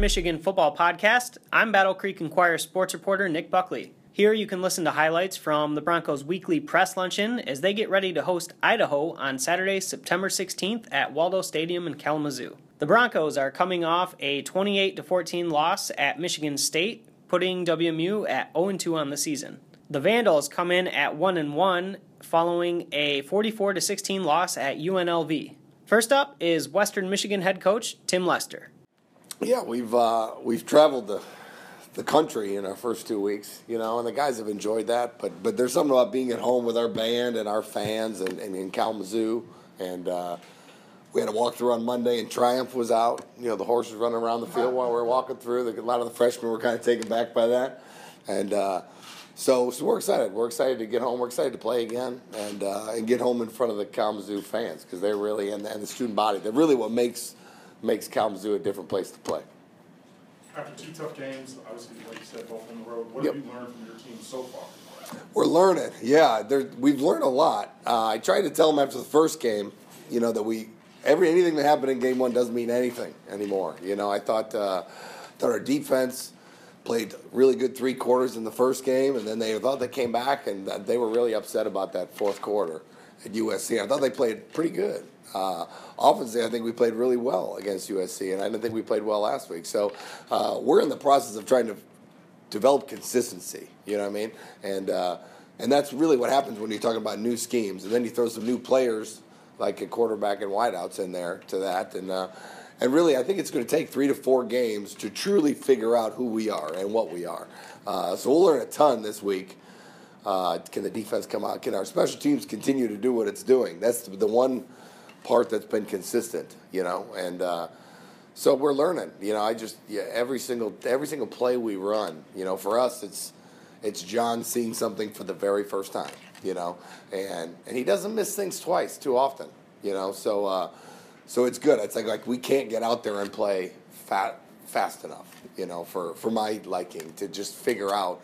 Michigan Football Podcast. I'm Battle Creek Enquirer sports reporter Nick Buckley. Here you can listen to highlights from the Broncos' weekly press luncheon as they get ready to host Idaho on Saturday, September 16th at Waldo Stadium in Kalamazoo. The Broncos are coming off a 28 14 loss at Michigan State, putting WMU at 0 2 on the season. The Vandals come in at 1 1 following a 44 16 loss at UNLV. First up is Western Michigan head coach Tim Lester. Yeah, we've uh, we've traveled the the country in our first two weeks, you know, and the guys have enjoyed that. But but there's something about being at home with our band and our fans and, and in Kalamazoo, and uh, we had a walkthrough on Monday, and Triumph was out. You know, the horses running around the field while we were walking through. A lot of the freshmen were kind of taken back by that, and. Uh, so, so we're excited. We're excited to get home. We're excited to play again and uh, and get home in front of the Kalamazoo fans because they're really and, and the student body. They're really what makes makes Kalamazoo a different place to play. After two tough games, obviously, like you said, both on the road, what yep. have you learned from your team so far? We're learning, yeah. we've learned a lot. Uh, I tried to tell them after the first game, you know, that we every anything that happened in game one doesn't mean anything anymore. You know, I thought uh, thought our defense played really good three quarters in the first game, and then they thought they came back, and they were really upset about that fourth quarter at USC. I thought they played pretty good. Uh, offensively, I think we played really well against USC, and I didn't think we played well last week. So uh, we're in the process of trying to develop consistency. You know what I mean? And uh, and that's really what happens when you're talking about new schemes, and then you throw some new players like a quarterback and wideouts in there to that, and uh, and really, I think it's going to take three to four games to truly figure out who we are and what we are. Uh, so we'll learn a ton this week. Uh, can the defense come out? Can our special teams continue to do what it's doing? That's the one part that's been consistent, you know. And uh, so we're learning. You know, I just yeah, every single every single play we run, you know, for us it's it's John seeing something for the very first time, you know, and and he doesn't miss things twice too often, you know. So. Uh, so it's good. It's like like we can't get out there and play fat fast enough, you know, for, for my liking to just figure out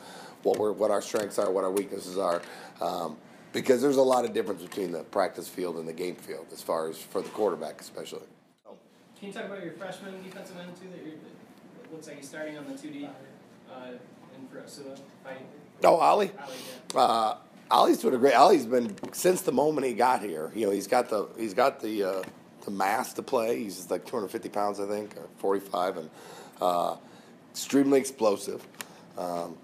what we're what our strengths are, what our weaknesses are, um, because there's a lot of difference between the practice field and the game field as far as for the quarterback especially. Can you talk about your freshman defensive end too? That you're, it looks like he's starting on the two D, uh, in for Usua fight. Oh, Ollie. Ollie, yeah. Uh, Ollie's doing a great. Ollie's been since the moment he got here. You know, he's got the he's got the. Uh, the mass to play. He's like 250 pounds, I think, or 45, and uh, extremely explosive. Um,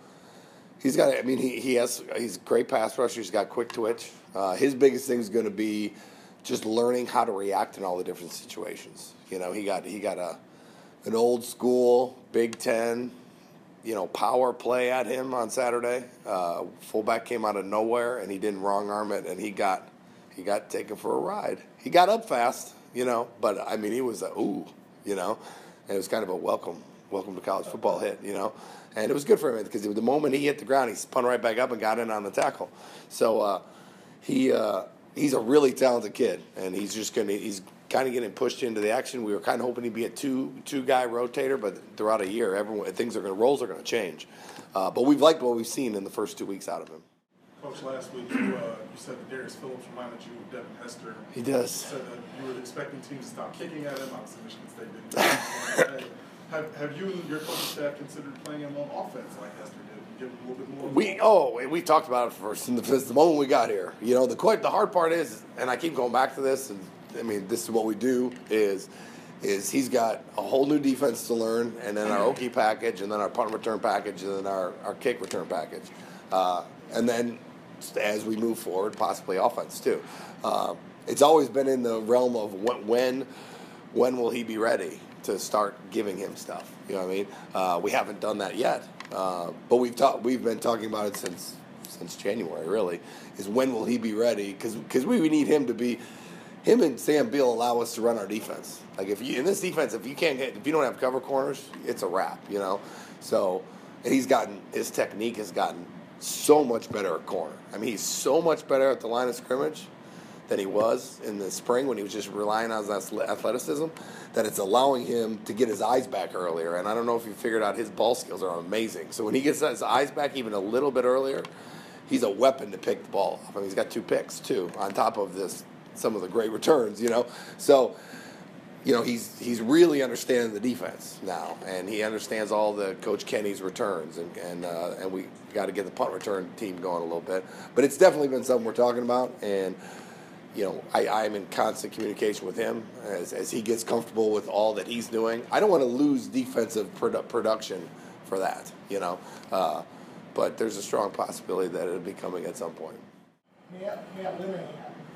he's got. I mean, he, he has. He's a great pass rusher. He's got quick twitch. Uh, his biggest thing is going to be just learning how to react in all the different situations. You know, he got he got a an old school Big Ten, you know, power play at him on Saturday. Uh, fullback came out of nowhere and he didn't wrong arm it, and he got he got taken for a ride. He got up fast you know. But I mean, he was a ooh, you know, and it was kind of a welcome, welcome to college football hit, you know. And it was good for him because the moment he hit the ground, he spun right back up and got in on the tackle. So uh, he uh, he's a really talented kid, and he's just gonna he's kind of getting pushed into the action. We were kind of hoping he'd be a two two guy rotator, but throughout a year, everyone things are going to roles are going to change. Uh, but we've liked what we've seen in the first two weeks out of him. Coach, last week you, uh, you said that Darius Phillips reminded you of Devin Hester. He does. You said that you were expecting teams to stop kicking at him. Obviously, Michigan State didn't. have, have you and your coaching staff considered playing him on offense like Hester did? Give him a little bit more. We oh we talked about it first since the, the moment we got here. You know the quite the hard part is, and I keep going back to this, and I mean this is what we do is is he's got a whole new defense to learn, and then our Okie package, and then our punt return package, and then our, our kick return package. Uh, and then as we move forward, possibly offense too. Uh, it's always been in the realm of when when will he be ready to start giving him stuff. You know what I mean? Uh, we haven't done that yet, uh, but we've talked. We've been talking about it since since January. Really, is when will he be ready? Because because we need him to be. Him and Sam Beal allow us to run our defense. Like if you in this defense, if you can't get, if you don't have cover corners, it's a wrap. You know, so he's gotten his technique has gotten so much better at corner. I mean, he's so much better at the line of scrimmage than he was in the spring when he was just relying on his athleticism that it's allowing him to get his eyes back earlier. And I don't know if you figured out his ball skills are amazing. So when he gets his eyes back even a little bit earlier, he's a weapon to pick the ball off. I mean, he's got two picks too on top of this some of the great returns, you know. So you know, he's he's really understanding the defense now, and he understands all the Coach Kenny's returns, and and uh, and we got to get the punt return team going a little bit. But it's definitely been something we're talking about, and you know, I, I'm in constant communication with him as, as he gets comfortable with all that he's doing. I don't want to lose defensive produ- production for that, you know, uh, but there's a strong possibility that it'll be coming at some point. Matt, Matt Linehan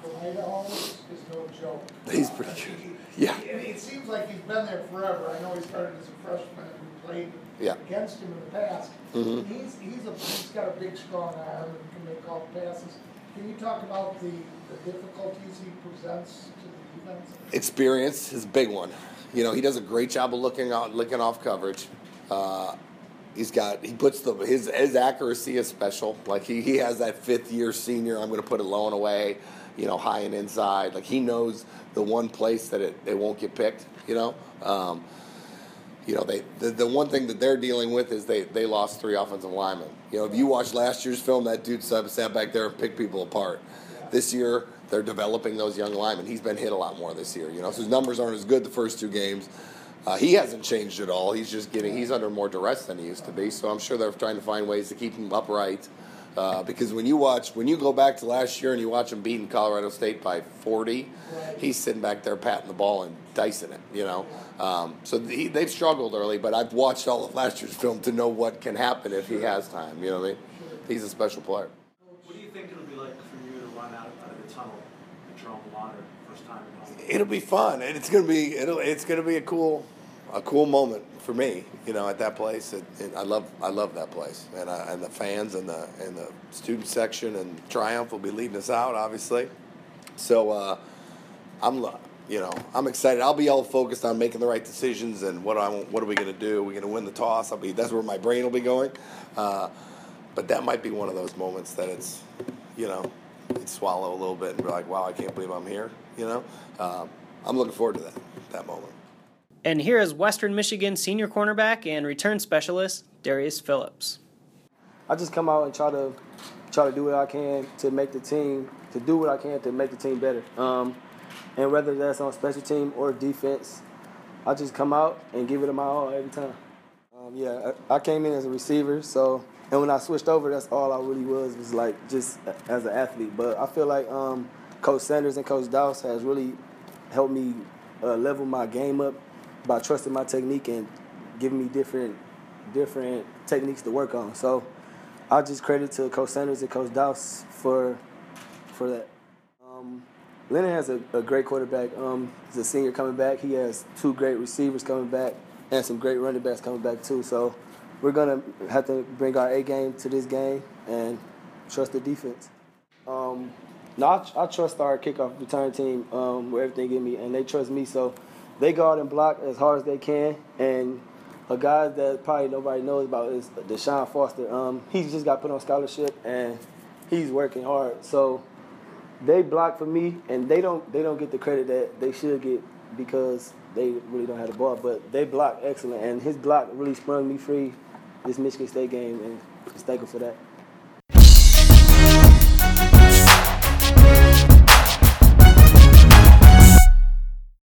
from Idaho is no joke. He's pretty good. Yeah. And it seems like he's been there forever. I know he started as a freshman and we played Yeah. against him in the past. Mhm. He's, he's a, he's got a big, strong arm and can make all the passes. Can you talk about the, the difficulties he presents to the defense? experience is a big one. You know, he does a great job of looking out, looking off coverage. Uh, he's got he puts the his his accuracy is special. Like he, he has that fifth year senior. I'm going to put it low and away. You know, high and inside. Like he knows the one place that it, it won't get picked. You know. Um, you know, they the, the one thing that they're dealing with is they, they lost three offensive linemen. You know, if you watch last year's film, that dude sat, back there and picked people apart. This year, they're developing those young linemen. He's been hit a lot more this year. You know, so his numbers aren't as good the first two games. Uh, he hasn't changed at all. He's just getting he's under more duress than he used to be. So I'm sure they're trying to find ways to keep him upright. Uh, because when you watch, when you go back to last year and you watch him beating Colorado State by 40, he's sitting back there patting the ball and dicing it, you know. Um, so he, they've struggled early, but I've watched all of last year's film to know what can happen if he has time. You know what I mean? He's a special player. What do you think it'll be like for you to run out, out of the tunnel at alma mater first time? It'll be fun, and it's gonna be it'll, it's gonna be a cool a cool moment for me. You know, at that place, it, it, I love I love that place, and I, and the fans and the and the student section and Triumph will be leading us out, obviously. So uh, I'm you know I'm excited. I'll be all focused on making the right decisions and what I what are we gonna do? We're gonna win the toss. I'll be that's where my brain will be going. Uh, but that might be one of those moments that it's you know you swallow a little bit and be like, wow, I can't believe I'm here. You know, um, I'm looking forward to that that moment. And here is Western Michigan senior cornerback and return specialist Darius Phillips. I just come out and try to try to do what I can to make the team to do what I can to make the team better. Um, and whether that's on special team or defense, I just come out and give it my all every time. Um, yeah, I, came in as a receiver, so and when I switched over, that's all I really was was like just as an athlete. But I feel like um, Coach Sanders and Coach Daoust has really helped me uh, level my game up by trusting my technique and giving me different different techniques to work on. So I just credit to Coach Sanders and Coach Daoust for for that. Um, Linehan has a, a great quarterback. Um, he's a senior coming back. He has two great receivers coming back and some great running backs coming back too. So we're gonna have to bring our A game to this game and trust the defense. Um, no, I, I trust our kickoff return team um, with everything in me, and they trust me. So they guard and block as hard as they can. And a guy that probably nobody knows about is Deshaun Foster. Um, he just got put on scholarship, and he's working hard. So they block for me, and they don't they don't get the credit that they should get because they really don't have the ball. But they block excellent, and his block really sprung me free this Michigan State game, and just thankful for that.